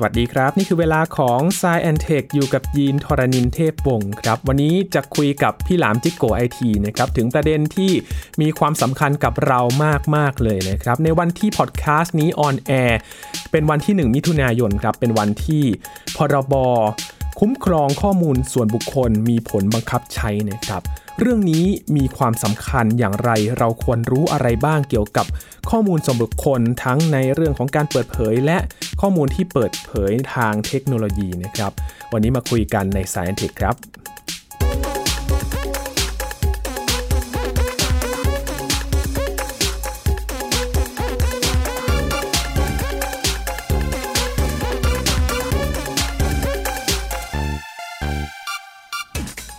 สวัสดีครับ นี่คือเวลาของ s ซแอนเทคอยู่กับยีนทรณินเทพวงศ์ครับ วันนี้จะคุยกับพี่หลามจิ๊กโก๋ไอทีนะครับถึงประเด็นที่มีความสำคัญกับเรามาก ๆ เลยนะครับ ในวันที่พอดแคสต์นี้ on air เป็นวันที่ 1 มิถุนายนครับ เป็นวันที่พรบ คุ้มครองข้อมูลส่วนบุคคลมีผลบังคับใช้นะครับ เรื่องนี้มีความสำคัญอย่างไรเราควรรู้อะไรบ้างเกี่ยวกับข้อมูลส่วนบุคคลทั้งในเรื่องของการเปิดเผย และข้อมูลที่เปิดเผยทางเทคโนโลยีนะครับ วันนี้มาคุยกันใน Science Tech ครับ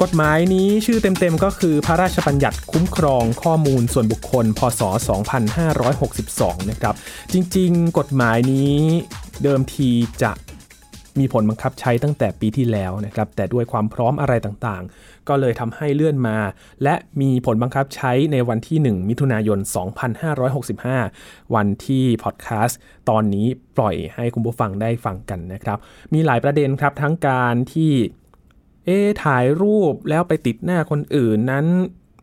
กฎหมายนี้ชื่อเต็มๆก็คือพระราชบัญญัติคุ้มครองข้อมูลส่วนบุคคล พศ 2562 นะครับ จริงๆ กฎหมายนี้เดิมทีจะมีผลบังคับใช้ตั้งแต่ปีที่แล้วนะครับ แต่ด้วยความพร้อมอะไรต่างๆ ก็เลยทำให้เลื่อนมา และมีผลบังคับใช้ในวันที่ 1 มิถุนายน 2565 วันที่พอดแคสต์ตอนนี้ปล่อยให้คุณผู้ฟังได้ฟังกันนะครับ มีหลายประเด็นครับทั้งการที่ เอ๊ถ่ายรูปแล้วไปติดหน้าคนอื่นนั้น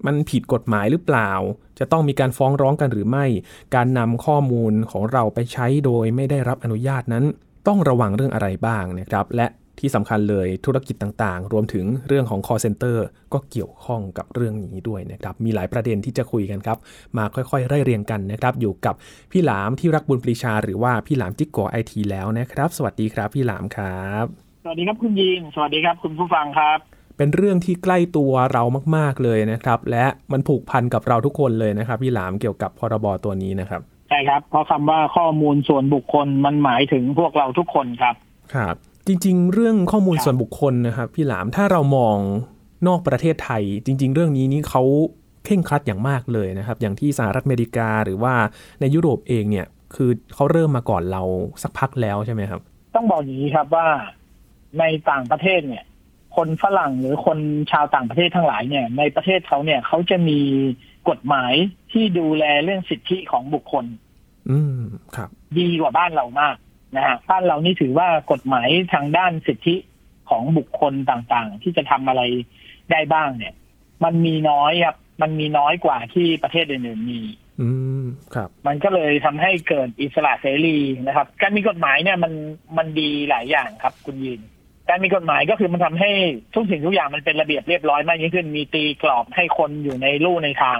มันผิดกฎหมายหรือเปล่า จะต้องมีการฟ้องร้องกันหรือไม่ การนำข้อมูลของเราไปใช้โดยไม่ได้รับอนุญาตนั้น ต้องระวังเรื่องอะไรบ้างนะครับ และที่สำคัญเลยธุรกิจต่างๆ รวมถึงเรื่องของ call center ก็เกี่ยวข้องกับเรื่องนี้ด้วยนะครับ มีหลายประเด็นที่จะคุยกันครับ มาค่อยๆ ไล่เรียงกันนะครับ อยู่กับพี่หลามที่รักบุญปรีชา หรือว่าพี่หลามจิกโกไอทีแล้วนะครับ สวัสดีครับพี่หลามครับ วัสดีครับคุณยีน สวัสดีครับคุณผู้ฟังครับ เป็นเรื่องที่ใกล้ตัวเรามาก ๆเลยนะครับ และมันผูกพันกับเราทุกคนเลยนะครับ พี่หลามเกี่ยวกับพรบตัวนี้นะครับ ใช่ครับ เพราะคำว่าข้อมูลส่วนบุคคลมันหมายถึงพวกเราทุกคนครับ ครับ จริง ๆ เรื่องข้อมูลส่วนบุคคลนะครับพี่หลามถ้าเรามองนอกประเทศไทย จริง ๆ เรื่องนี้นี่เขาเข่งครัดอย่างมากเลยนะครับ อย่างที่สหรัฐอเมริกาหรือว่าในยุโรปเองเนี่ย คือเขาเริ่มมาก่อนเราสักพักแล้วใช่ไหมครับ ต้องบอกอย่างนี้ครับว่า ในต่างประเทศเนี่ย คนฝรั่งหรือคนชาวต่างประเทศทั้งหลายเนี่ย ในประเทศเขาเนี่ยเขาจะมีกฎหมายที่ดูแลเรื่องสิทธิของบุคคล อืมครับ ดีกว่าบ้านเรามากนะฮะบ้านเรานี่ถือว่ากฎหมายทางด้านสิทธิของบุคคลต่างๆ ที่จะทำอะไรได้บ้างเนี่ย มันมีน้อยครับ มันมีน้อยกว่าที่ประเทศอื่นๆมี อืมครับ มันก็เลยทำให้เกิดอิสระเสรีนะครับ การมีกฎหมายเนี่ยมันมันดีหลายอย่างครับ คุณยิน การมีกฎหมายก็คือมันทำให้ทุกสิ่งทุกอย่างมันเป็นระเบียบเรียบร้อยมากยิ่งขึ้น มีตีกรอบให้คนอยู่ในลู่ในทาง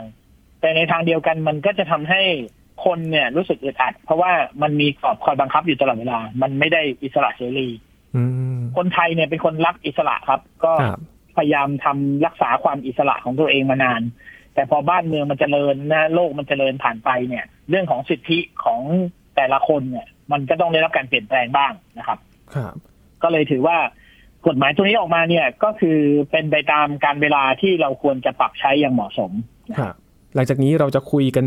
แต่ในทางเดียวกันมันก็จะทำให้คนเนี่ยรู้สึกอึดอัด เพราะว่ามันมีกรอบคอยบังคับอยู่ตลอดเวลา มันไม่ได้อิสระเสรีอืมคนไทยเนี่ยเป็นคนรักอิสระครับ ก็ครับพยายามทำรักษาความอิสระของตัวเองมานาน แต่พอบ้านเมืองมันจเจริญนะโลกมันจเจริญผ่านไปเนี่ย เรื่องของสิทธิของแต่ละคนเนี่ย มันก็ต้องได้รับการเปลี่ยนแปลงบ้างนะครับ ครับ ก็เลยถือว่ากฎหมายตัวนี้ออกมาเนี่ยก็คือเป็นไปตามการเวลาที่เราควรจะปรับใช้อย่างเหมาะสมครับหลังจากนี้เราจะคุยกัน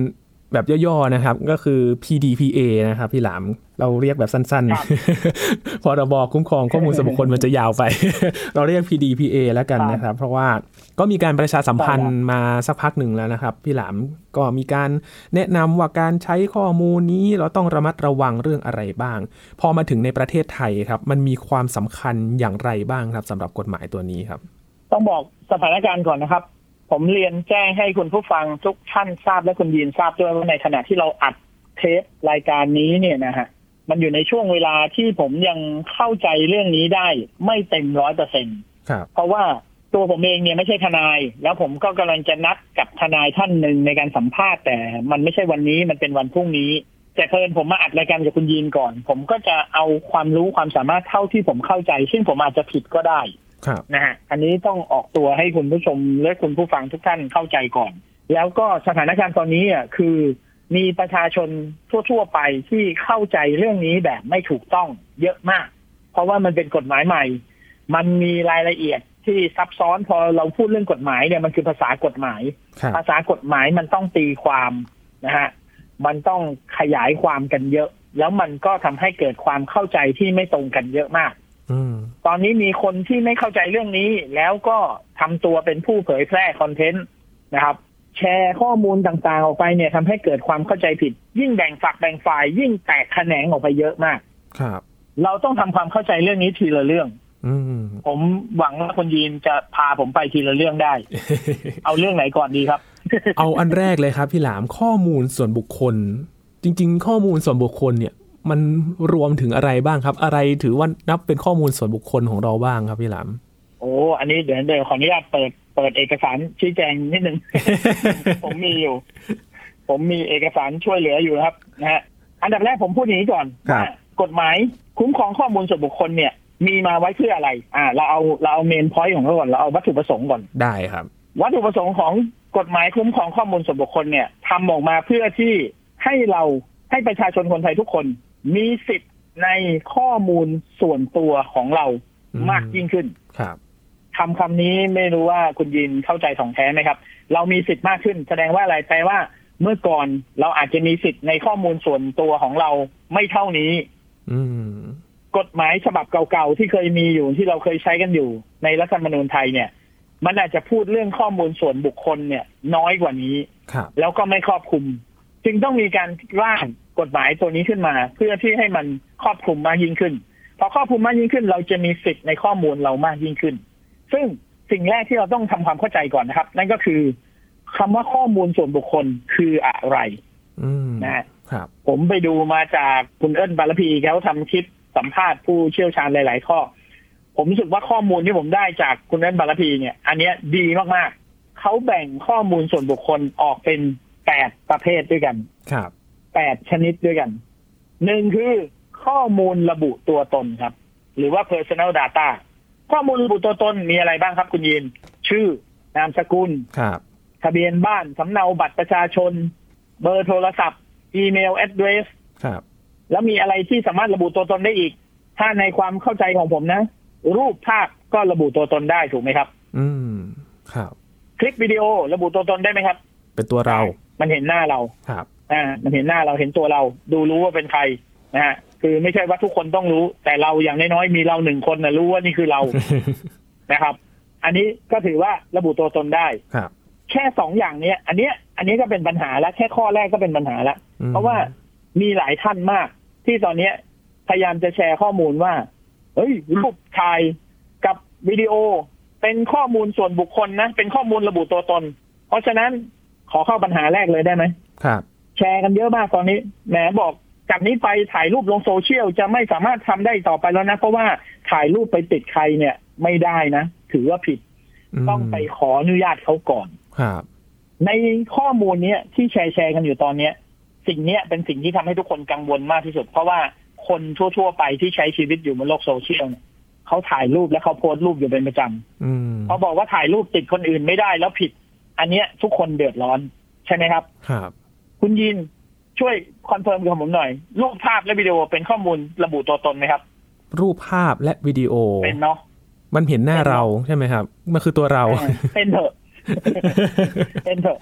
แบบย่อๆนะครับ ก็คือ PDPA นะครับพี่หลาม เราเรียกแบบสั้นครับๆพรบคุ้มครองข้อมูลส่วนบุคคลมันจะยาวไป เราเรียก PDPA แล้วกันนะครับ เพราะว่า ก็มีการประชาสัมพันธ์มาสักพักหนึ่งแล้วนะครับ พี่หลามก็มีการแนะนำว่าการใช้ข้อมูลนี้เราต้องระมัดระวังเรื่องอะไรบ้าง พอมาถึงในประเทศไทยครับ มันมีความสำคัญอย่างไรบ้างครับสำหรับกฎหมายตัวนี้ครับ ต้องบอกสถานการณ์ก่อนนะครับ ผมเรียนแจ้งให้คุณผู้ฟังทุกท่านทราบและคุณยีนทราบด้วยว่าในขณะที่เราอัดเทปรายการนี้เนี่ยนะฮะมันอยู่ในช่วงเวลาที่ผมยังเข้าใจเรื่องนี้ได้ไม่เต็มร้อยเปอร์เซ็นครับเพราะว่า ตัวผมเองเนี่ยไม่ใช่ทนาย แล้วผมก็กำลังจะนัดกับทนายท่านหนึ่งในการสัมภาษณ์ แต่มันไม่ใช่วันนี้มันเป็นวันพรุ่งนี้ แต่เพิ่นผมมาอัดรายการกับคุณยีนก่อน ผมก็จะเอาความรู้ความสามารถเท่าที่ผมเข้าใจ ซึ่งผมอาจจะผิดก็ได้ครับนะฮะอันนี้ต้องออกตัวให้คุณผู้ชมและคุณผู้ฟังทุกท่านเข้าใจก่อน แล้วก็สถานการณ์ตอนนี้อะคือมีประชาชนทั่ว ๆ ไปที่เข้าใจเรื่องนี้แบบไม่ถูกต้องเยอะมาก เพราะว่ามันเป็นกฎหมายใหม่ มันมีรายละเอียด ที่ซับซ้อนพอเราพูดเรื่องกฎหมายเนี่ยมันคือภาษากฎหมายครับภาษากฎหมายมันต้องตีความนะฮะมันต้องขยายความกันเยอะ แล้วมันก็ทำให้เกิดความเข้าใจที่ไม่ตรงกันเยอะมากอืมตอนนี้มีคนที่ไม่เข้าใจเรื่องนี้ แล้วก็ทำตัวเป็นผู้เผยแพร่คอนเทนต์นะครับ แชร์ข้อมูลต่างๆ ออกไปเนี่ยทำให้เกิดความเข้าใจผิด ยิ่งแบ่งฝักแบ่งฝ่าย ยิ่งแตกแขนงออกไปเยอะมากครับ เราต้องทำความเข้าใจเรื่องนี้ทีละเรื่องอืม ผมหวังว่าคุณยีนจะพาผมไปทีละเรื่องได้ เอาเรื่องไหนก่อนดีครับ เอาอันแรกเลยครับ พี่หลามข้อมูลส่วนบุคคล จริง ๆ ข้อมูลส่วนบุคคลเนี่ย มันรวมถึงอะไรบ้างครับ อะไรถือว่านับเป็นข้อมูลส่วนบุคคลของเราบ้างครับพี่หลามโอ้อันนี้เดี๋ยวเดี๋ยวขออนุญาตเปิดเปิดเอกสารชี้แจงนิดนึงผมมีอยู่ ผมมีเอกสารช่วยเหลืออยู่นะครับนะฮะอันดับแรกผมพูดอย่างนี้ก่อนครับว่ากฎหมายคุ้มครองข้อมูลส่วนบุคคลเนี่ย มีมาไว้เพื่ออะไร อ่า เราเอาเราเอาเมนพอยต์ของเราก่อน เราเอาวัตถุประสงค์ก่อน ได้ครับ วัตถุประสงค์ของกฎหมายคุ้มครองข้อมูลส่วนบุคคลเนี่ยทำออกมาเพื่อที่ให้เราให้ประชาชนคนไทยทุกคน มีสิทธิ์ในข้อมูลส่วนตัวของเราอืมมากยิ่งขึ้น ครับคำคำนี้ไม่รู้ว่าคุณยินเข้าใจถ่องแท้ไหมครับ เรามีสิทธิ์มากขึ้น แสดงว่าอะไรแปลว่า เมื่อก่อนเราอาจจะมีสิทธิ์ในข้อมูลส่วนตัวของเราไม่เท่านี้ อืม กฎหมายฉบับเก่าๆที่เคยมีอยู่ที่เราเคยใช้กันอยู่ ในรัฐธรรมนูญไทยเนี่ย มันอาจจะพูดเรื่องข้อมูลส่วนบุคคลเนี่ย น้อยกว่านี้ครับแล้วก็ไม่ครอบคลุม จึงต้องมีการร่างกฎหมายตัวนี้ขึ้นมา เพื่อที่ให้มันครอบคลุมมากยิ่งขึ้นพอครอบคลุมมากยิ่งขึ้น เราจะมีสิทธิ์ในข้อมูลเรามากยิ่งขึ้น ซึ่งสิ่งแรกที่เราต้องทำความเข้าใจก่อนนะครับ นั่นก็คือคำว่าข้อมูลส่วนบุคคลคืออะไรอืมนะครับผมไปดูมาจากคุณเอิญบารพีเขาทำคลิป สัมภาษณ์ผู้เชี่ยวชาญหลาย ๆ ข้อ ผมรู้สึกว่าข้อมูลที่ผมได้จากคุณเอิญบารพีเนี่ย อันเนี้ยดีมากๆ เขาแบ่งข้อมูลส่วนบุคคลออกเป็นแปดประเภทด้วยกัน ครับแปดชนิดด้วยกัน หนึ่งคือข้อมูลระบุตัวตนครับ หรือว่า personal data ข้อมูลระบุตัวตนมีอะไรบ้างครับคุณยิน ชื่อนามสกุลครับทะเบียนบ้าน สำเนาบัตรประชาชน เบอร์โทรศัพท์ อีเมล address ครับ แล้วมีอะไรที่สามารถระบุตัวตนได้อีก ถ้าในความเข้าใจของผมนะ รูปภาพก็ระบุตัวตนได้ถูกไหมครับ อืมครับ คลิปวิดีโอระบุตัวตนได้ไหมครับ เป็นตัวเรา มันเห็นหน้าเราครับอ่ามันเห็นหน้าเราเห็นตัวเรา ดูรู้ว่าเป็นใครนะฮะคือไม่ใช่ว่าทุกคนต้องรู้ แต่เราอย่างน้อยๆมีเราหนึ่งคนนะรู้ว่านี่คือเรานะครับ อันนี้ก็ถือว่าระบุตัวตนได้ครับแค่สองอย่างเนี้ย อันเนี้ย อันนี้ก็เป็นปัญหาแล้วแค่ข้อแรกก็เป็นปัญหาแล้วอืมเพราะว่ามีหลายท่านมาก ที่ตอนเนี้ยพยายามจะแชร์ข้อมูลว่า เฮ้ย รูปถ่ายกับวิดีโอเป็นข้อมูลส่วนบุคคลนะ เป็นข้อมูลระบุตัวตน เพราะฉะนั้นขอเข้าปัญหาแรกเลยได้ไหมครับ แชร์กันเยอะมากตอนนี้แหมบอกจากนี้ไปถ่ายรูปลงโซเชียลจะไม่สามารถทำได้ต่อไปแล้วนะ เพราะว่าถ่ายรูปไปติดใครเนี่ย ไม่ได้นะ ถือว่าผิดมต้องไปขออนุญาตเขาก่อนครับในข้อมูลเนี้ยที่แชร์แชร์กันอยู่ตอนเนี้ย สิ่งเนี้ยเป็นสิ่งที่ทำให้ทุกคนกังวลมากที่สุด เพราะว่าคนทั่ว ๆ ไปที่ใช้ชีวิตอยู่บนโลกโซเชียลเนี่ยเขาถ่ายรูปและเขาโพสต์รูปอยู่เป็นประจำอืมเขาบอกว่าถ่ายรูปติดคนอื่นไม่ได้แล้วผิด อันเนี้ยทุกคนเดือดร้อนใช่ไหมครับ ครับ คุณยินช่วย confirm กับผมหน่อย รูปภาพและวิดีโอเป็นข้อมูลระบุตัวตนไหมครับ รูปภาพและวิดีโอเป็นเนาะมันเห็นหน้าเราใช่ไหมครับ มันคือตัวเราเออเป็นเถอะ เป็นเถอะ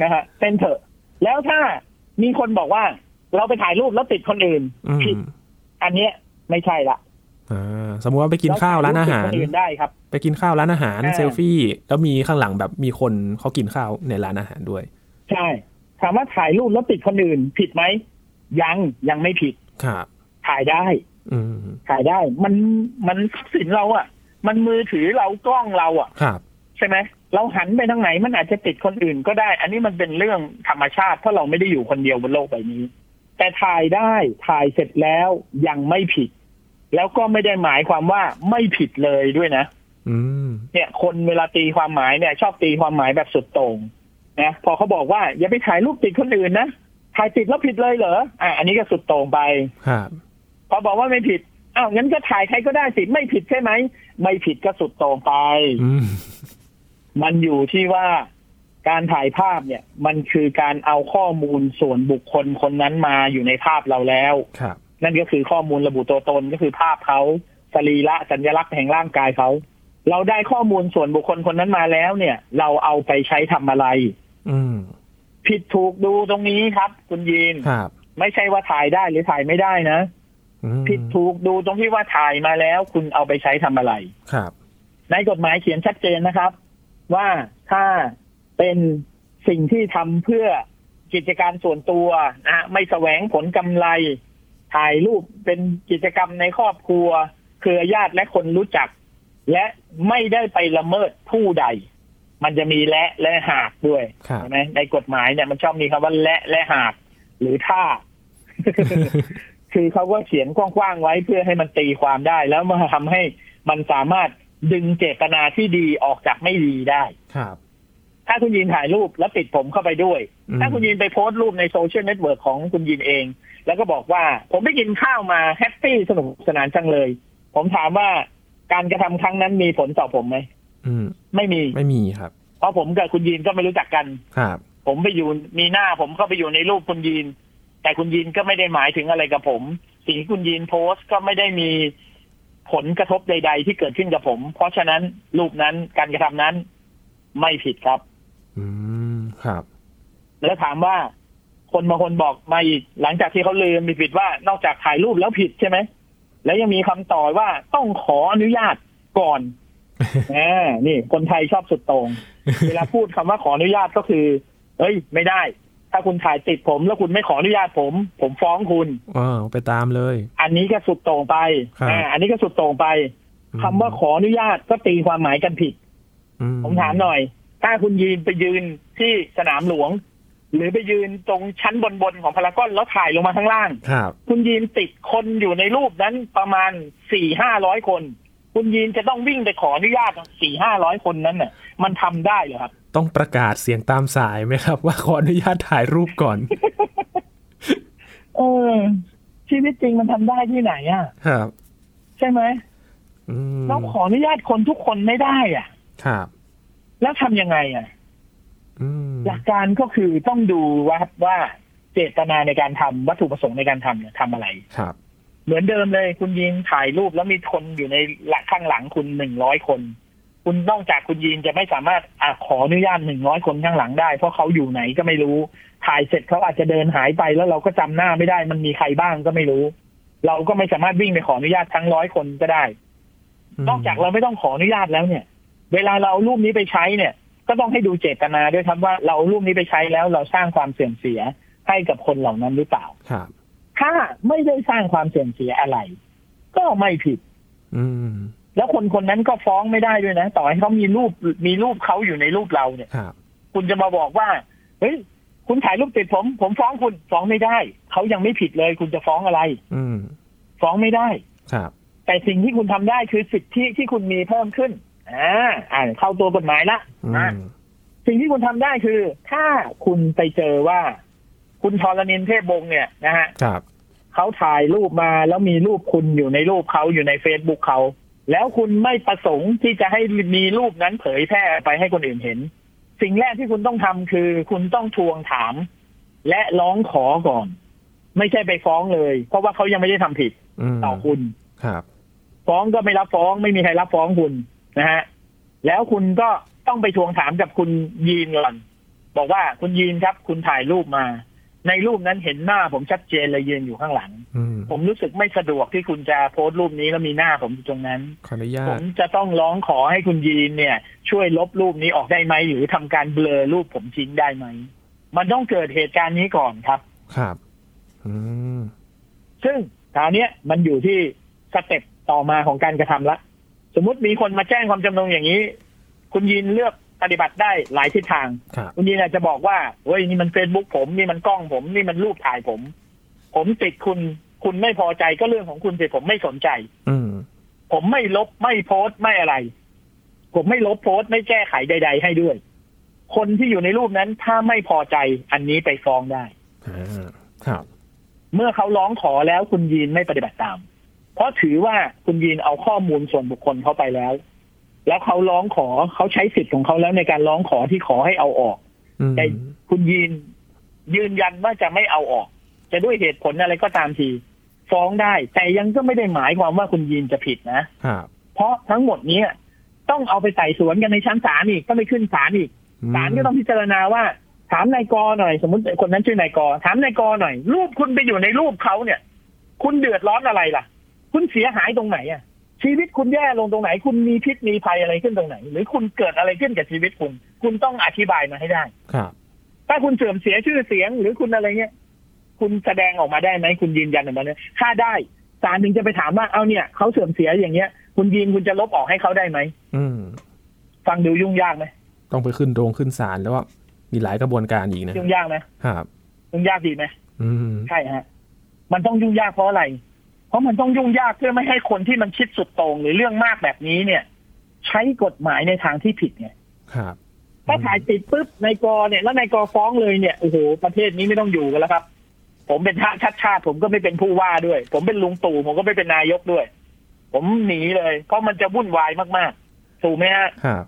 นะฮะเป็นเถอะ แล้วถ้า มีคนบอกว่า เราไปถ่ายรูปแล้วติดคนอื่นอืมผิดอันเนี้ยไม่ใช่ละอ่าสมมุติว่าไปกินข้าวร้านอาหารเติดคนอื่นได้ครับ ไปกินข้าวร้านอาหารอ่าเซลฟี่ แล้วมีข้างหลังแบบมีคนเขากินข้าวในร้านอาหารด้วย ใช่ถามว่าถ่ายรูปแล้วติดคนอื่น ผิดไหมยังยังไม่ผิดครับถ่ายได้ อืมถ่ายได้ มันมันทรัพย์สินเราอะ่ะ มันมือถือเรากล้องเราอะ่ะครับ ใช่ไหมเราหันไปทางไหนมันอาจจะติดคนอื่นก็ได้ อันนี้มันเป็นเรื่องธรรมชาติเพราะเราไม่ได้อยู่คนเดียวบนโลกใบนี้ แต่ถ่ายได้ถ่ายเสร็จแล้วยังไม่ผิด แล้วก็ไม่ได้หมายความว่าไม่ผิดเลยด้วยนะอืมเนี่ย คนเวลาตีความหมายเนี่ย ชอบตีความหมายแบบสุดโต่งนะพอเขาบอกว่าอย่าไปถ่ายรูปติดคนอื่นนะถ่ายติดแล้วผิดเลยเหรออะอันนี้ก็สุดโต่งไปครับพอบอกว่าไม่ผิดอ้าวงั้นก็ถ่ายใครก็ได้สิไม่ผิดใช่ไหมไม่ผิดก็สุดโต่งไปอื มมันอยู่ที่ว่าการถ่ายภาพเนี่ย มันคือการเอาข้อมูลส่วนบุคคลคนนั้นมาอยู่ในภาพเราแล้วครับนั่นก็คือข้อมูลระบุตัวตนก็คือภาพเขาสรีระสัญลักษณ์แห่งร่างกายเขาเราได้ข้อมูลส่วนบุคคลคนนั้นมาแล้วเนี่ย เราเอาไปใช้ทำอะไรอืมผิดถูกดูตรงนี้ครับ คุณยีนครับไม่ใช่ว่าถ่ายได้หรือถ่ายไม่ได้นะอืมผิดถูกดูตรงที่ว่าถ่ายมาแล้ว คุณเอาไปใช้ทำอะไร ครับ ในกฎหมายเขียนชัดเจนนะครับ ว่าถ้าเป็นสิ่งที่ทำเพื่อกิจการส่วนตัวนะฮะไม่แสวงผลกำไรทถ่ายรูปเป็นกิจกรรมในครอบครัว เครือญาติและคนรู้จัก และไม่ได้ไปละเมิดผู้ใด มันจะมีและและหากด้วยครับใช่ไหมในกฎหมายเนี่ยมันชอบมีคำว่าและและหาก หรือถ้า คือเขาก็เขียนกว้างๆไว้เพื่อให้มันตีความได้ แล้วมาทำให้มันสามารถ ดึงเจตนาที่ดีออกจากไม่ดีได้ ครับ ถ้าคุณยินถ่ายรูปแล้วติดผมเข้าไปด้วยอืมถ้าคุณยินไปโพสต์รูปใน social network ของคุณยินเอง แล้วก็บอกว่าผมไปกินข้าวมา happy สนุกสนานจังเลย ผมถามว่าการกระทำครั้งนั้นมีผลต่อผมไหมอืมไม่มีไม่มีครับ เพราะผมกับคุณยินก็ไม่รู้จักกันครับ ผมไปอยู่มีหน้าผมก็ไปอยู่ในรูปคุณยีน แต่คุณยีนก็ไม่ได้หมายถึงอะไรกับผม สิ่งที่คุณยีนโพสต์ก็ไม่ได้มี ผลกระทบใด ๆ ที่เกิดขึ้นกับผม เพราะฉะนั้นรูปนั้นการกระทำนั้น ไม่ผิดครับ อืมครับ แล้วถามว่า คนบางคนบอกมาอีกหลังจากที่เขาลืมมีผิดว่านอกจากถ่ายรูปแล้วผิดใช่ไหมแล้วยังมีคำต่อว่าต้องขออนุญาตก่อนอ่านี่ คนไทยชอบสุดโตรง เวลาพูดคำว่าขออนุญาตก็คือ เอ้ย ไม่ได้ ถ้าคุณถ่ายติดผม แล้วคุณไม่ขออนุญาตผม ผมฟ้องคุณว้าวไปตามเลย อันนี้ก็สุดโต่งไปครับอ่าอันนี้ก็สุดโต่งไปอืมคำว่าขออนุญาตก็ตีความหมายกันผิดอืผมถามหน่อย ถ้าคุณยืนไปยืนที่สนามหลวง หรือไปยืนตรงชั้นบนๆของพารากอนแล้วถ่ายลงมาข้างล่างครับคุณยีนติดคนอยู่ในรูปนั้นประมาณสี่ห้าร้อยคน คุณยีนจะต้องวิ่งไปขออนุญาตสี่ห้าร้อยคนนั้นน่ะ มันทำได้เหรอครับ ต้องประกาศเสียงตามสายไหมครับ ว่าขออนุญาตถ่ายรูปก่อน เออ ชีวิตจริงมันทำได้ที่ไหนอะครับ ใช่ไหมอืมเราขออนุญาตคนทุกคนไม่ได้ อะ ครับ แล้วทำยังไงอะอืมหลักการก็คือต้องดูว่าว่าเจตนาในการทำวัตถุประสงค์ในการทำเนี่ยทำอะไรครับ เหมือนเดิมเลยคุณยินถ่ายรูปแล้วมีคนอยู่ในหลักข้างหลังคุณหนึ่งร้อยคน คุณนอกจากคุณยินจะไม่สามารถอะขออนุญาตหนึ่งร้อยคนข้างหลังได้ เพราะเขาอยู่ไหนก็ไม่รู้ ถ่ายเสร็จเขาอาจจะเดินหายไปแล้วเราก็จำหน้าไม่ได้มันมีใครบ้างก็ไม่รู้ เราก็ไม่สามารถวิ่งไปขออนุญาตทั้งร้อยคนก็ได้ นอกจากเราไม่ต้องขออนุญาตแล้วเนี่ย เวลาเราเอารูปนี้ไปใช้เนี่ย ก็ต้องให้ดูเจตนาด้วยครับว่าเราเอารูปนี้ไปใช้แล้วเราสร้างความเสื่อมเสียให้กับคนเหล่านั้นหรือเปล่าครับถ้าไม่ได้สร้างความเสื่อมเสียอะไร ก็ไม่ผิด อืม แล้วคนคนนั้นก็ฟ้องไม่ได้ด้วยนะ ต่อให้เขามีรูปมีรูปเขาอยู่ในรูปเราเนี่ยครับคุณจะมาบอกว่าเฮ้ยคุณถ่ายรูปติดผม ผมฟ้องคุณฟ้องไม่ได้เขายังไม่ผิดเลย คุณจะฟ้องอะไร อืมฟ้องไม่ได้ครับ แต่สิ่งที่คุณทำได้คือสิทธิที่คุณมีเพิ่มขึ้นอ่าอ่านเข้าตัวกฎหมายละอือะมสิ่งที่คุณทำได้คือ ถ้าคุณไปเจอว่า คุณทรณินเทพบงศ์เนี่ยนะฮะครับเขาถ่ายรูปมาแล้วมีรูปคุณอยู่ในรูปเขาอยู่ในเฟซบุ๊กเขา แล้วคุณไม่ประสงค์ที่จะให้มีรูปนั้นเผยแพร่ไปให้คนอื่นเห็น สิ่งแรกที่คุณต้องทำคือ คุณต้องทวงถาม และร้องขอก่อน ไม่ใช่ไปฟ้องเลย เพราะว่าเขายังไม่ได้ทำผิดอืมต่อคุณครับ ฟ้องก็ไม่รับฟ้องไม่มีใครรับฟ้องคุณนะฮะแล้วคุณก็ต้องไปทวงถามกับคุณยีนก่อนบอกว่าคุณยีนครับ คุณถ่ายรูปมา ในรูปนั้นเห็นหน้าผมชัดเจนเลยยืนอยู่ข้างหลังอืมผมรู้สึกไม่สะดวกที่คุณจะโพสต์รูปนี้แล้วมีหน้าผมอยู่ตรงนั้นขออนุญาผตมจะต้องร้องขอให้คุณยีนเนี่ย ช่วยลบรูปนี้ออกได้ไหมหรือทำการเบลอรูปผมทิ้งได้ไหม มันต้องเกิดเหตุการณ์นี้ก่อนครับ ครับอืมซึ่งคราวเนี้ยมันอยู่ที่ step ต่อมาของการกระทำละ สมมติมีคนมาแจ้งความจำนงอย่างนี้ คุณยินเลือก ปฏิบัติได้หลายทิศทางครับคุณยินอาจจะบอกว่าเฮ้ยนี่มันเฟซบุ๊กผมนี่มันกล้องผมนี่มันรูปถ่ายผม ผมติดคุณคุณไม่พอใจก็เรื่องของคุณสิผมไม่สนใจ อืมผมไม่ลบไม่โพสต์ไม่อะไร ผมไม่ลบโพสต์ไม่แก้ไขใด ๆ ให้ด้วย คนที่อยู่ในรูปนั้นถ้าไม่พอใจอันนี้ไปฟ้องได้อ่าครับ เมื่อเขาร้องขอแล้วคุณยีนไม่ปฏิบัติตาม เพราะถือว่าคุณยีนเอาข้อมูลส่วนบุคคลเขาไปแล้ว แล้วเขาร้องขอเขาใช้สิทธิ์ของเขาแล้วในการร้องขอที่ขอให้เอาออกอืมแต่คุณยีนยืนยันว่าจะไม่เอาออก จะด้วยเหตุผลอะไรก็ตามที ฟ้องได้ แต่ยังก็ไม่ได้หมายความว่าคุณยีนจะผิดนะครับเพราะทั้งหมดเนี้ยต้องเอาไปไต่สวนกันในชั้นศาลอีกต้องไปขึ้นศาลอีกศาลก็ต้องพิจารณาว่า ถามนายกอหน่อย สมมติคนนั้นชื่อนายกอถามนายกอหน่อย รูปคุณไปอยู่ในรูปเขาเนี่ย คุณเดือดร้อนอะไรล่ะ คุณเสียหายตรงไหนอะ ชีวิตคุณแย่ลงตรงไหน คุณมีพิษมีภัยอะไรขึ้นตรงไหน หรือคุณเกิดอะไรขึ้นกับชีวิตคุณ คุณต้องอธิบายมาให้ได้ ครับ ถ้าคุณเสื่อมเสียชื่อเสียง หรือคุณอะไรเงี้ย คุณแสดงออกมาได้ไหมคุณยืนยันออกมาเนี่ยถ้าได้ศาลถึงจะไปถามว่าเอาเนี่ยเขาเสื่อมเสียอย่างเงี้ย คุณยืนคุณจะลบออกให้เขาได้ไหมอืมฟังดูยุ่งยากไหมต้องไปขึ้นโรงขึ้นศาลแล้วว่ามีหลายกระบวนการอีกนะยุ่งยากไหมครับยุ่งยากดีไหมอืมใช่ฮะ มันต้องยุ่งยากเพราะอะไรเพ ราะมันต้องยุ่งยากเพื่อไม่ให้คนที่มันคิดสุดโต่งหรือเรื่องมากแบบนี้เนี่ย ใช้กฎหมายในทางที่ผิดไงครับถ้าถ่ายติดปุ๊บนายกเนี่ยแล้วนายกฟ้องเลยเนี่ยโอ้โหประเทศนี้ไม่ต้องอยู่กันแล้วครับ ผมเป็นชาติชาติชาติผมก็ไม่เป็นผู้ว่าด้วย ผมเป็นลุงตู่ผมก็ไม่เป็นนายกด้วย ผมหนีเลย เพราะมันจะวุ่นวายมากๆถูกไหมฮะครับ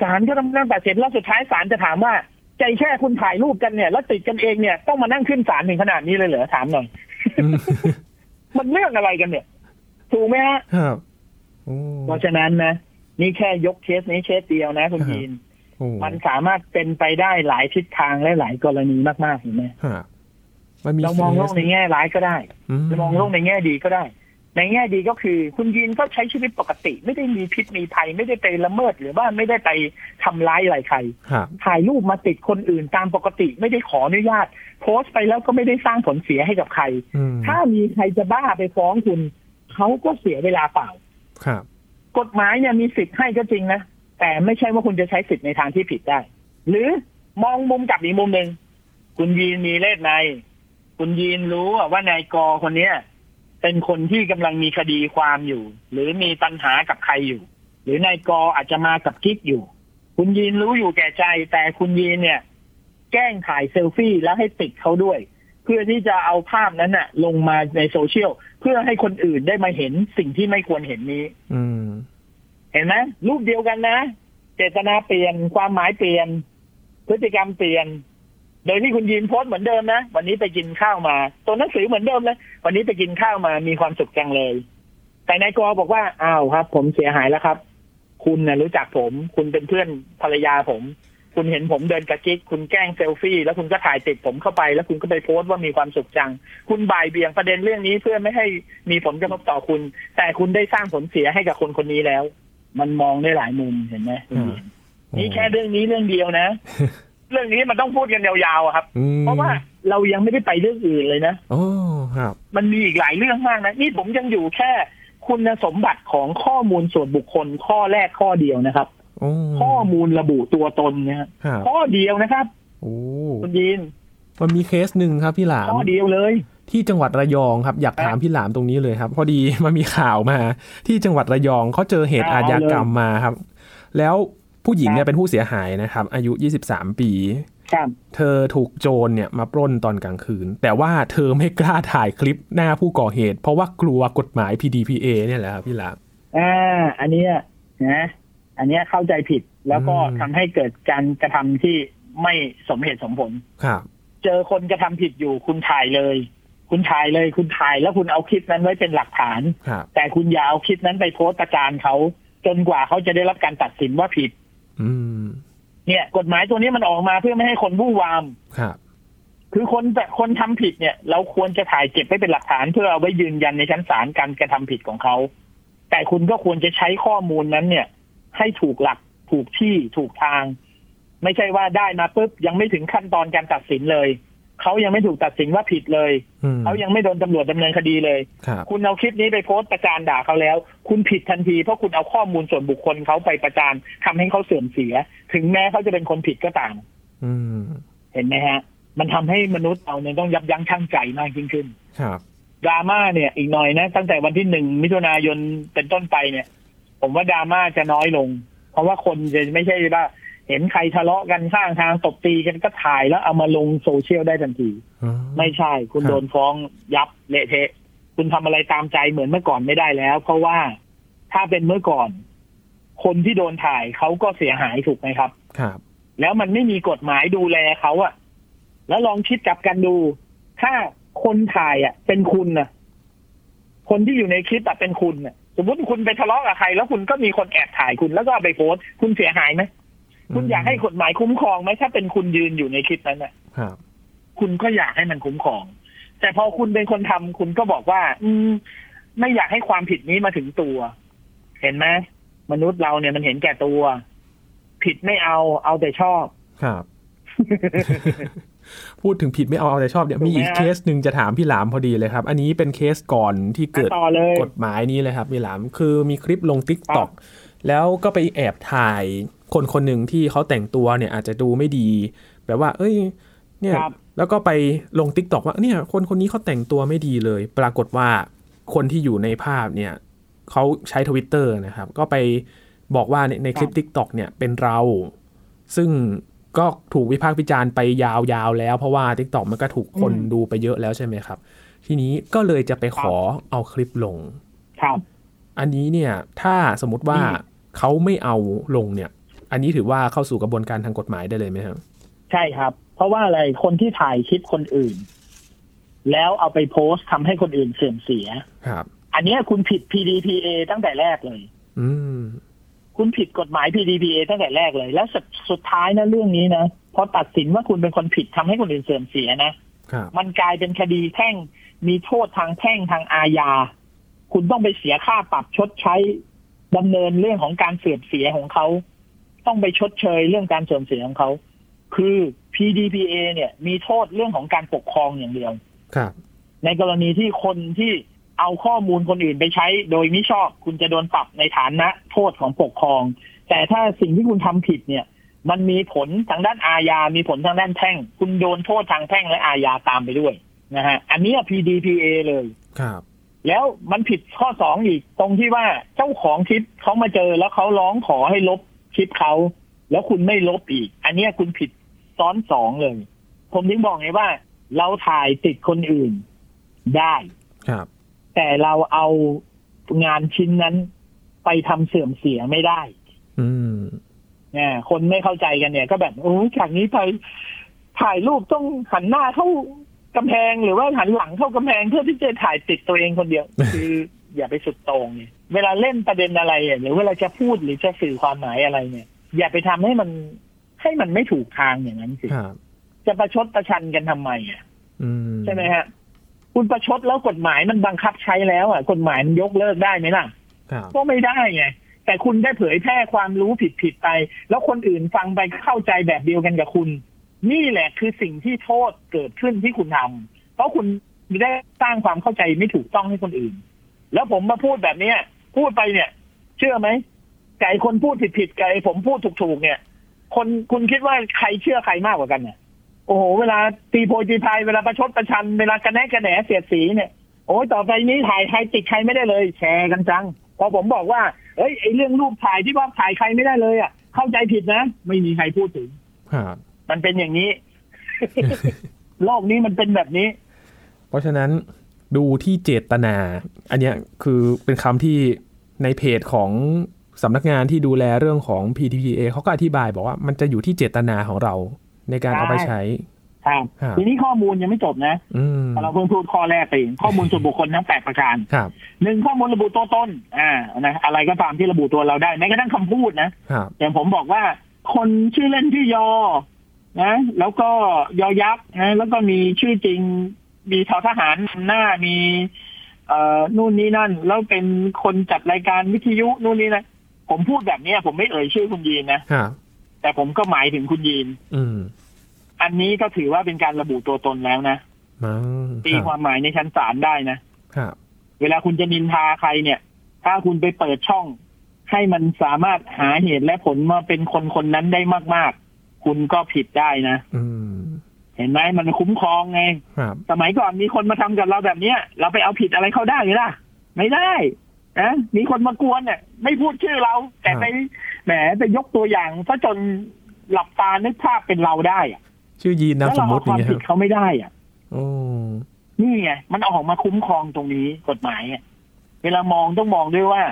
ศาลก็ต้องนั่งตัดสินแล้วสุดท้ายศาลจะถามว่า ใจแค่คุณถ่ายรูปกันเนี่ย แล้วติดกันเองเนี่ยต้องมานั่งขึ้นศาลถึงขนาดนี้เลยเหรอถามหน่อยอื มมันเรื่องอะไรกันเนี่ย ถูกไหมฮะครับโอ้เพราะฉะนั้นนะ นี่แค่ยกเคสนี้เคสเดียวนะคุณยีนโอ้มันสามารถเป็นไปได้หลายทิศทางและหลายกรณีมากๆเห็นไหมครับมันมีเรามองโลกในแง่ร้ายก็ได้อืมเรามองโลกในแง่ดีก็ได้ ในแง่ดีก็คือ คุณยีนก็ใช้ชีวิตปกติ ไม่ได้มีพิษมีภัย ไม่ได้ไปละเมิดหรือว่าไม่ได้ไปทำร้ายอะไรใครครับถ่ายรูปมาติดคนอื่นตามปกติไม่ได้ขออนุญาต โพสต์ไปแล้วก็ไม่ได้สร้างผลเสียให้กับใครอืมถ้ามีใครจะบ้าไปฟ้องคุณเขาก็เสียเวลาเปล่าครับกฎหมายเนี่ยมีสิทธิ์ให้ก็จริงนะ แต่ไม่ใช่ว่าคุณจะใช้สิทธิ์ในทางที่ผิดได้ หรือมองมุมกลับอีกมุมหนึ่งคุณยีนมีเลขใน คุณยีนรู้ว่านายกอคนเนี้ย เป็นคนที่กำลังมีคดีความอยู่ หรือมีปัญหากับใครอยู่ หรือนายกออาจจะมากับกิ๊กอยู่ คุณยีนรู้อยู่แก่ใจ แต่คุณยีนเนี่ย แกล้งถ่ายเซลฟี่แล้วให้ติดเขาด้วย เพื่อที่จะเอาภาพนั้นน่ะ ลงมาในโซเชียลเพื่อให้คนอื่นได้มาเห็นสิ่งที่ไม่ควรเห็นนี้ อืม เห็นไหมรูปเดียวกันนะ เจตนาเปลี่ยนความหมายเปลี่ยน พฤติกรรมเปลี่ยน โดยที่คุณยินโพสต์เหมือนเดิมนะ วันนี้ไปกินข้าวมา ตัวหนังสือเหมือนเดิมเลยวันนี้ไปกินข้าวมามีความสุขจังเลย แต่นายกอบอกว่าอ้าวครับ ผมเสียหายแล้วครับ คุณนะรู้จักผม คุณเป็นเพื่อนภรรยาผม คุณเห็นผมเดินกระจิกคุณแกล้งเซลฟี่ แล้วคุณก็ถ่ายติดผมเข้าไป แล้วคุณก็ไปโพสต์ว่ามีความสุขจัง คุณบ่ายเบี่ยงประเด็นเรื่องนี้เพื่อไม่ให้มีผลกระทบต่อคุณ แต่คุณได้สร้างผลเสียให้กับคนคนนี้แล้ว มันมองได้หลายมุมเห็นไหมคุณหญิงนี่แค่เรื่องนี้เรื่องเดียวนะ เรื่องนี้มันต้องพูดกันยาวๆอะครับอืมเพราะว่าเรายังไม่ได้ไปเรื่องอื่นเลยนะโอ้ครับ มันมีอีกหลายเรื่องมากนะ นี่ผมยังอยู่แค่คุณสมบัติของข้อมูลส่วนบุคคลข้อแรกข้อเดียวนะครับโอ้ข้อมูลระบุตัวตนนะฮะครับข้อเดียวนะครับโอ้คุณยินมันมีเคสหนึ่งครับพี่หลามข้อเดียวเลย ที่จังหวัดระยองครับ อยากถามพี่หลามตรงนี้เลยครับ พอดีมันมีข่าวมา ที่จังหวัดระยองเขาเจอเหตุเอาอาญากรรมเลยมาครับ แล้ว ผู้หญิงเนี่ครัยบเป็นผู้เสียหายนะครับ อายุ 23 ปีครับเธอถูกโจรเนี่ยมาปล้นตอนกลางคืน แต่ว่าเธอไม่กล้าถ่ายคลิปหน้าผู้ก่อเหตุ เพราะว่ากลัวกฎหมาย PDPA เนี่ยแหละครับพี่หลามอ่าอันเนี้ยนะอันเนี้ยเข้าใจผิดแล้วก็อืมทำให้เกิดการกระทำที่ไม่สมเหตุสมผลครับ เจอคนกระทำผิดอยู่คุณถ่ายเลย คุณถ่ายเลย คุณถ่ายแล้วคุณเอาคลิปนั้นไว้เป็นหลักฐานครับแต่คุณอย่าเอาคลิปนั้นไปโพสต์ประจานเขาจนกว่าเขาจะได้รับการตัดสินว่าผิดอืม เนี่ย กฎหมายตัวนี้มันออกมาเพื่อไม่ให้คนวู่วาม ครับ คือคนแต่คนทำผิดเนี่ย เราควรจะถ่ายเก็บไว้เป็นหลักฐาน เพื่อเอาไว้ยืนยันในชั้นศาลการกระทำผิดของเขา แต่คุณก็ควรจะใช้ข้อมูลนั้นเนี่ย ให้ถูกหลักถูกที่ถูกทาง ไม่ใช่ว่าได้มาปุ๊บยังไม่ถึงขั้นตอนการตัดสินเลย เขายังไม่ถูกตัดสินว่าผิดเลยอืมเขายังไม่โดนตำรวจดำเนินคดีเลยครับคุณเอาคลิปนี้ไปโพสต์ประจานด่าเขาแล้ว คุณผิดทันทีเพราะคุณเอาข้อมูลส่วนบุคคลเขาไปประจานทำให้เขาเสื่อมเสีย ถึงแม้เขาจะเป็นคนผิดก็ตามอืมเห็นไหมฮะ มันทำให้มนุษย์เราเนี่ยต้องยับยั้งชั่งใจมากยิ่งขึ้น ครับดราม่าเนี่ยอีกหน่อยนะ ตั้งแต่วันที่หนึ่งมิถุนายนเป็นต้นไปเนี่ย ผมว่าดราม่าจะน้อยลง เพราะว่าคนจะไม่ใช่ว่า เห็นใครทะเลาะกันข้างทางตบตีกันก็ถ่ายแล้วเอามาลงโซเชียลได้ทันทีอ๋อไม่ใช่ คุณครับโดนฟ้องยับเละเทะ คุณทำอะไรตามใจเหมือนเมื่อก่อนไม่ได้แล้ว เพราะว่าถ้าเป็นเมื่อก่อน คนที่โดนถ่ายเขาก็เสียหายถูกไหมครับ ครับ แล้วมันไม่มีกฎหมายดูแลเขาอะแล้วลองคิดกลับกันดู ถ้าคนถ่ายอะเป็นคุณนะคนที่อยู่ในคลิปอะเป็นคุณน่ะสมมติคุณไปทะเลาะกับใคร แล้วคุณก็มีคนแอบถ่ายคุณแล้วก็เอาไปโพสต์คุณเสียหายไหม คุณอยากให้กฎหมายคุ้มครองไหมถ้าเป็นคุณยืนอยู่ในคลิปนั้นน่ะครับคุณก็อยากให้มันคุ้มครอง แต่พอคุณเป็นคนทำคุณก็บอกว่า อืม ไม่อยากให้ความผิดนี้มาถึงตัว เห็นไหมมนุษย์เราเนี่ยมันเห็นแก่ตัว ผิดไม่เอาเอาแต่ชอบครับพูดถึงผิดไม่เอาเอาแต่ชอบเนี่ยถูกไหมมีอีกฮะเคสหนึ่งจะถามพี่หลามพอดีเลยครับ อันนี้เป็นเคสก่อนที่เกิดต่อเลยกฎหมายนี้เลยครับพี่หลามคือมีคลิปลง TikTok แล้วก็ไปแอบถ่าย คนคนหนึ่งที่เขาแต่งตัวเนี่ยอาจจะดูไม่ดี แบบว่า เอ้ย เนี่ยครับแล้วก็ไปลง TikTok ว่าเนี่ย คนคนนี้เขาแต่งตัวไม่ดีเลย ปรากฏว่าคนที่อยู่ในภาพเนี่ยเขาใช้ทวิตเตอร์นะครับ ก็ไปบอกว่าในในคลิป t ิ k t o k เนี่ยเป็นเรา ซึ่งก็ถูกวิพากษ์วิจารณ์ไปยาวๆแล้ว เพราะว่า t ิ k t o k มันก็ถูกคนอืมดูไปเยอะแล้วใช่ไหมครับ ทีนี้ก็เลยจะไปขอเอาคลิปลง ครับ อันนี้เนี่ย ถ้าสมมติว่าอืมเขาไม่เอาลงเนี่ย อันนี้ถือว่าเข้าสู่กระบวนการทางกฎหมายได้เลยไหมครับ ใช่ครับ เพราะว่าอะไรคนที่ถ่ายคลิปคนอื่น แล้วเอาไปโพสต์ทำให้คนอื่นเสื่อมเสีย ครับ อันเนี้ยคุณผิด PDPA ตั้งแต่แรกเลย อืมคุณผิดกฎหมาย PDPA ตั้งแต่แรกเลย แล้วสุดสุดท้ายนะเรื่องนี้นะพอตัดสินว่าคุณเป็นคนผิดทำให้คนอื่นเสื่อมเสียนะครับมันกลายเป็นคดีแพ่งมีโทษทางแพ่งทางอาญา คุณต้องไปเสียค่าปรับชดใช้ดำเนินเรื่องของการเสื่อมเสียของเขา ต้องไปชดเชยเรื่องการเสื่อมเสียของเขา คือ PDPA เนี่ย มีโทษเรื่องของการปกครองอย่างเดียวครับ ในกรณีที่คนที่เอาข้อมูลคนอื่นไปใช้โดยมิชอบคุณจะโดนปรับในฐานะโทษของปกครอง แต่ถ้าสิ่งที่คุณทำผิดเนี่ย มันมีผลทางด้านอาญา มีผลทางด้านแพ่ง คุณโดนโทษทางแพ่งและอาญาตามไปด้วยนะฮะ อันเนี้ย PDPA เลย ครับ แล้วมันผิดข้อสองอีก ตรงที่ว่าเจ้าของคลิปเขามาเจอแล้วเขาร้องขอให้ลบ คลิปเขา แล้วคุณไม่ลบอีก อันเนี้ยคุณผิดซ้อนสองเลย ผมถึงบอกไงว่า เราถ่ายติดคนอื่นได้ครับ แต่เราเอางานชิ้นนั้นไปทำเสื่อมเสียไม่ได้ อืมเนี่ยคนไม่เข้าใจกันเนี่ย ก็แบบโอ้ยจากนี้ไปถ่ายรูปต้องหันหน้าเข้ากำแพงหรือว่าหันหลังเข้ากำแพงเพื่อที่จะถ่ายติดตัวเองคนเดียว คือ อย่าไปสุดโต่งเนี่ยเวลาเล่นประเด็นอะไรอะหรือเวลาจะพูดหรือจะสื่อความหมายอะไรเนี่ย อย่าไปทำให้มันให้มันไม่ถูกทางอย่างนั้นสิครับจะประชดประชันกันทำไมอะอืมใช่ไหมฮะ คุณประชดแล้วกฎหมายมันบังคับใช้แล้วอะ กฎหมายมันยกเลิกได้ไหมล่ะครับก็ไม่ได้ไงแต่คุณได้เผยแพร่ความรู้ผิดๆไป แล้วคนอื่นฟังไปเข้าใจแบบเดียวกันกับคุณ นี่แหละคือสิ่งที่โทษเกิดขึ้นที่คุณทำเพราะคุณไม่ได้สร้างความเข้าใจไม่ถูกต้องให้คนอื่น แล้วผมมาพูดแบบเนี้ย พูดไปเนี่ย เชื่อไหมไก่คนพูดผิดๆไก่ผมพูดถูกๆเนี่ย คนคุณคิดว่าใครเชื่อใครมากกว่ากันเนี่ยโอ้โหเวลาตีโพยตีพายเวลาประชดประชันเวลากระแนะกระแหนเสียดสีเนี่ยโอ้ยต่อไปนี้ถ่ายใครติดใครไม่ได้เลย แชร์กันจัง พอผมบอกว่าเอ้ยไอเรื่องรูปถ่ายที่ว่าถ่ายใครไม่ได้เลยอะ เข้าใจผิดนะ ไม่มีใครพูดถึงครับมันเป็นอย่างนี้ โลกนี้มันเป็นแบบนี้ เพราะฉะนั้น ดูที่เจตนา อันเนี้ยคือเป็นคำที่ในเพจของสำนักงานที่ดูแลเรื่องของ PTPA เขาก็อธิบายบอกว่ามันจะอยู่ที่เจตนาของเราในการเอาไปใช้ครับครับทีนี้ข้อมูลยังไม่จบนะอืมเราเพิ่งพูดข้อแรกไปเองข้อมูลส่วนบุคคลทั้งแปดประการครับหนึ่งข้อมูลระบุตัวตนอ่านะอะไรก็ตามที่ระบุตัวเราได้แม้กระทั่งคำพูดนะครับอย่างผมบอกว่า คนชื่อเล่นชื่อยอนะแล้วก็ยอยักษ์นะแล้วก็มีชื่อจริง มีทอทหารนำหน้ามีเอ่อนู่นนี่นั่น แล้วเป็นคนจัดรายการวิทยุนู่นนี่นะผมพูดแบบเนี้ยผมไม่เอ่ยชื่อคุณยีนนะครับแต่ผมก็หมายถึงคุณยีน อืม อันนี้ก็ถือว่าเป็นการระบุตัวตนแล้วนะมาตีความหมายในชั้นศาลได้นะครับเวลาคุณจะนินทาใครเนี่ย ถ้าคุณไปเปิดช่อง ให้มันสามารถหาเหตุและผลมาเป็นคนคนนั้นได้มาก ๆ คุณก็ผิดได้นะ อืม เห็นไหมมันคุ้มครองไงครับสมัยก่อนมีคนมาทำกับเราแบบเนี้ย เราไปเอาผิดอะไรเขาได้ไหมล่ะ ไม่ได้นะมีคนมากวนเนี่ย ไม่พูดชื่อเรา แต่ไปแหมไปยกตัวอย่างซะจนหลับตานึกภาพเป็นเราได้อะชื่อยีนนามแล้วสมเรามเอาติอคย่างวามเงี้ยคผิรัดบเขาไม่ได้อะโอ้นี่ไงมันออกมาคุ้มครองตรงนี้กฎหมายอะเวลามองต้องมองด้วยว่า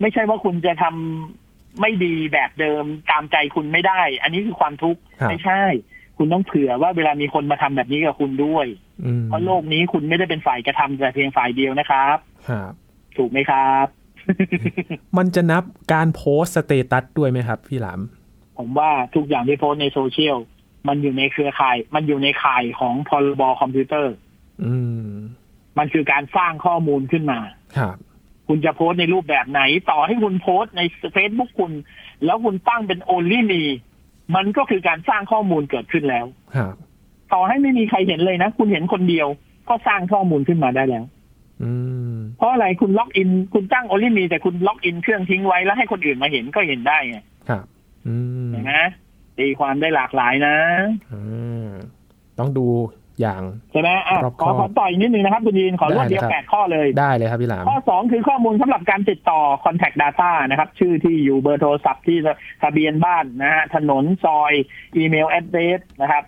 ไม่ใช่ว่าคุณจะทำไม่ดีแบบเดิมตามใจคุณไม่ได้ อันนี้คือความทุกข์ครับไม่ใช่ คุณต้องเผื่อว่าเวลามีคนมาทำแบบนี้กับคุณด้วยอืมเพราะโลกนี้คุณไม่ได้เป็นฝ่ายกระทำแต่เพียงฝ่ายเดียวนะครับครับถูกไหมครับ มันจะนับการโพสต์ status ด้วยไหมครับ พี่หลาม ผมว่าทุกอย่างที่โพสต์ในโซเชียลมันอยู่ในเครือข่าย มันอยู่ในข่ายของพรบคอมพิวเตอร์ อืม มันคือการสร้างข้อมูลขึ้นมา ครับ คุณจะโพสต์ในรูปแบบไหน ต่อให้คุณโพสต์ใน Facebook คุณ แล้วคุณตั้งเป็น only me มั นก็คือการสร้างข้อมูลเกิดขึ้นแล้วครับต่อให้ไม่มีใครเห็นเลยนะ คุณเห็นคนเดียว ก็สร้างข้อมูลขึ้นมาได้แล้วอืมเพราะอะไรคุณ login คุณตั้ง only me แต่คุณ login เครื่องทิ้งไว้แล้วให้คนอื่นมาเห็นก็เห็นได้ไงครับอืมเห็นไหมตีความได้หลากหลายนะอ่าต้องดู อย่างใช่ไหมอะรอบขคออบขอต่อยนิดนึงนะครับคุณยีนขอรวดเดียวได้เลยครับแปดข้อเลยได้เลยครับพี่หลามข้อสองคือข้อมูลสำหรับการติดต่อ contact data นะครับ ชื่อที่อยู่เบอร์โทรศัพท์ที่ทะเบียนบ้านนะฮะถนนซอยอีเมล address นะครับ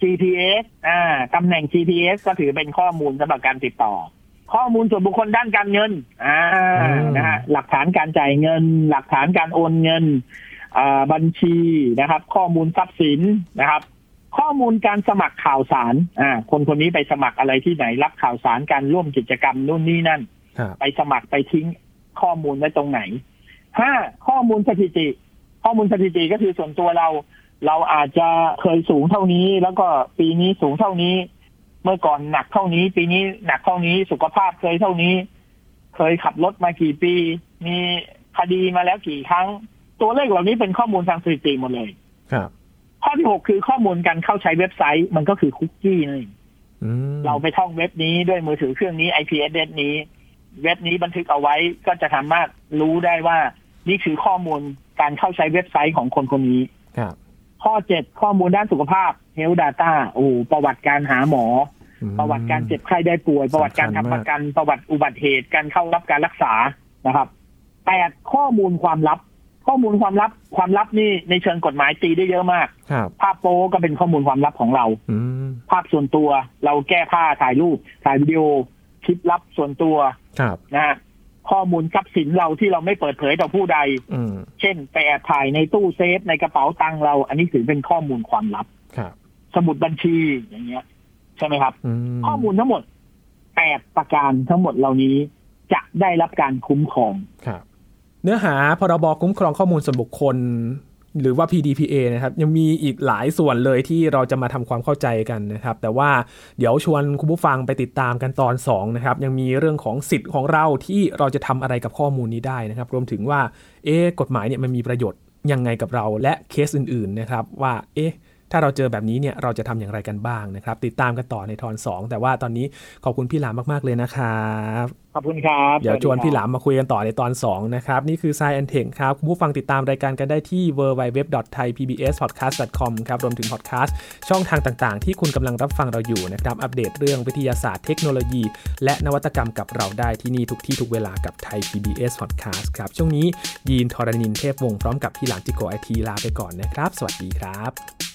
GPS อ่าตำแหน่ง GPS ก็ถือเป็นข้อมูลสำหรับการติดต่อ ข้อมูลส่วนบุคคลด้านการเงินอ่านะฮะหลักฐานการจ่ายเงิน หลักฐานการโอนเงิน อ่าบัญชีนะครับ ข้อมูลทรัพย์สินนะครับ ข้อมูลการสมัครข่าวสาร อ่า คนคนนี้ไปสมัครอะไรที่ไหนรับข่าวสารการร่วมกิจกรรมนู่นนี่นั่นครับไปสมัครไปทิ้งข้อมูลไว้ตรงไหนห้าข้อมูลสถิติ ข้อมูลสถิติก็คือส่วนตัวเรา เราอาจจะเคยสูงเท่านี้ แล้วก็ปีนี้สูงเท่านี้ เมื่อก่อนหนักเท่านี้ ปีนี้หนักเท่านี้สุขภาพเคยเท่านี้ เคยขับรถมากี่ปี มีคดีมาแล้วกี่ครั้ง ตัวเลขเหล่านี้เป็นข้อมูลทางสถิติหมดเลย ครับ ข้อที่หกคือข้อมูลการเข้าใช้เว็บไซต์ มันก็คือคุกกี้นั่นเองอืมเราไปท่องเว็บนี้ด้วยมือถือเครื่องนี้ IP address นี้ เว็บนี้บันทึกเอาไว้ก็จะสามารถรู้ได้ว่า นี่คือข้อมูลการเข้าใช้เว็บไซต์ของคนคนนี้ครับข้อเจ็ดข้อมูลด้านสุขภาพ Health Data โอ้ประวัติการหาหมออืมประวัติการเจ็บไข้ได้ป่วย ประวัติการทำประกัน ประวัติอุบัติเหตุการเข้ารับการรักษานะครับแปดข้อมูลความลับ ข้อมูลความลับความลับนี่ในเชิงกฎหมายตีได้เยอะมาก ครับ ภาพโป๊ก็เป็นข้อมูลความลับของเรา อืม ภาพส่วนตัวเราแก้ผ้าถ่ายรูปถ่ายวิดีโอคลิปลับส่วนตัวครับ นะฮะข้อมูลทรัพย์สินเราที่เราไม่เปิดเผยต่อผู้ใด อืม เช่นไปแอบถ่ายในตู้เซฟในกระเป๋าตังค์เรา อันนี้ถือเป็นข้อมูลความลับ ครับ สมุดบัญชีอย่างเงี้ย ใช่ไหมครับ อืมข้อมูลทั้งหมดแปดประการทั้งหมดเหล่านี้จะได้รับการคุ้มครอง ครับ เนื้อหาพรบคุ้มครองข้อมูลส่วนบุคคล หรือว่า PDPA นะครับยังมีอีกหลายส่วนเลยที่เราจะมาทำความเข้าใจกันนะครับ แต่ว่าเดี๋ยวชวนคุณผู้ฟังไปติดตามกันตอน2นะครับยังมีเรื่องของสิทธิ์ของเราที่เราจะทำอะไรกับข้อมูลนี้ได้นะครับ รวมถึงว่าเอ๊กฎหมายเนี่ยมันมีประโยชน์ยังไงกับเราและเคสอื่นๆนะครับว่าเอ๊ะ ถ้าเราเจอแบบนี้เนี่ยเราจะทำอย่างไรกันบ้างนะครับ ติดตามกันต่อในตอน 2 แต่ว่าตอนนี้ขอบคุณพี่หลามมาก ๆ เลยนะครับขอบคุณครับ เดี๋ยวชวนสสพี่หครับลามมาคุยกันต่อในตอน 2 นะครับ นี่คือ Science and Tech ครับคุณผู้ฟังติดตามรายการกันได้ที่ www.thaipbspodcast.com ครับรวมถึงพอดแคสต์ช่องทางต่างๆ ที่คุณกำลังรับฟังเราอยู่นะครับ อัปเดตเรื่องวิทยาศาสตร์เทคโนโลยี และนวัตกรรมกับเราได้ที่นี่ทุกที่ทุกเวลากับไทย PBS Podcast ครับ ช่วงนี้ยีนทรณินเทพวงศ์พร้อมกับพี่หลามจิโกไอทีลาไปก่อนนะครับ สวัสดีครับ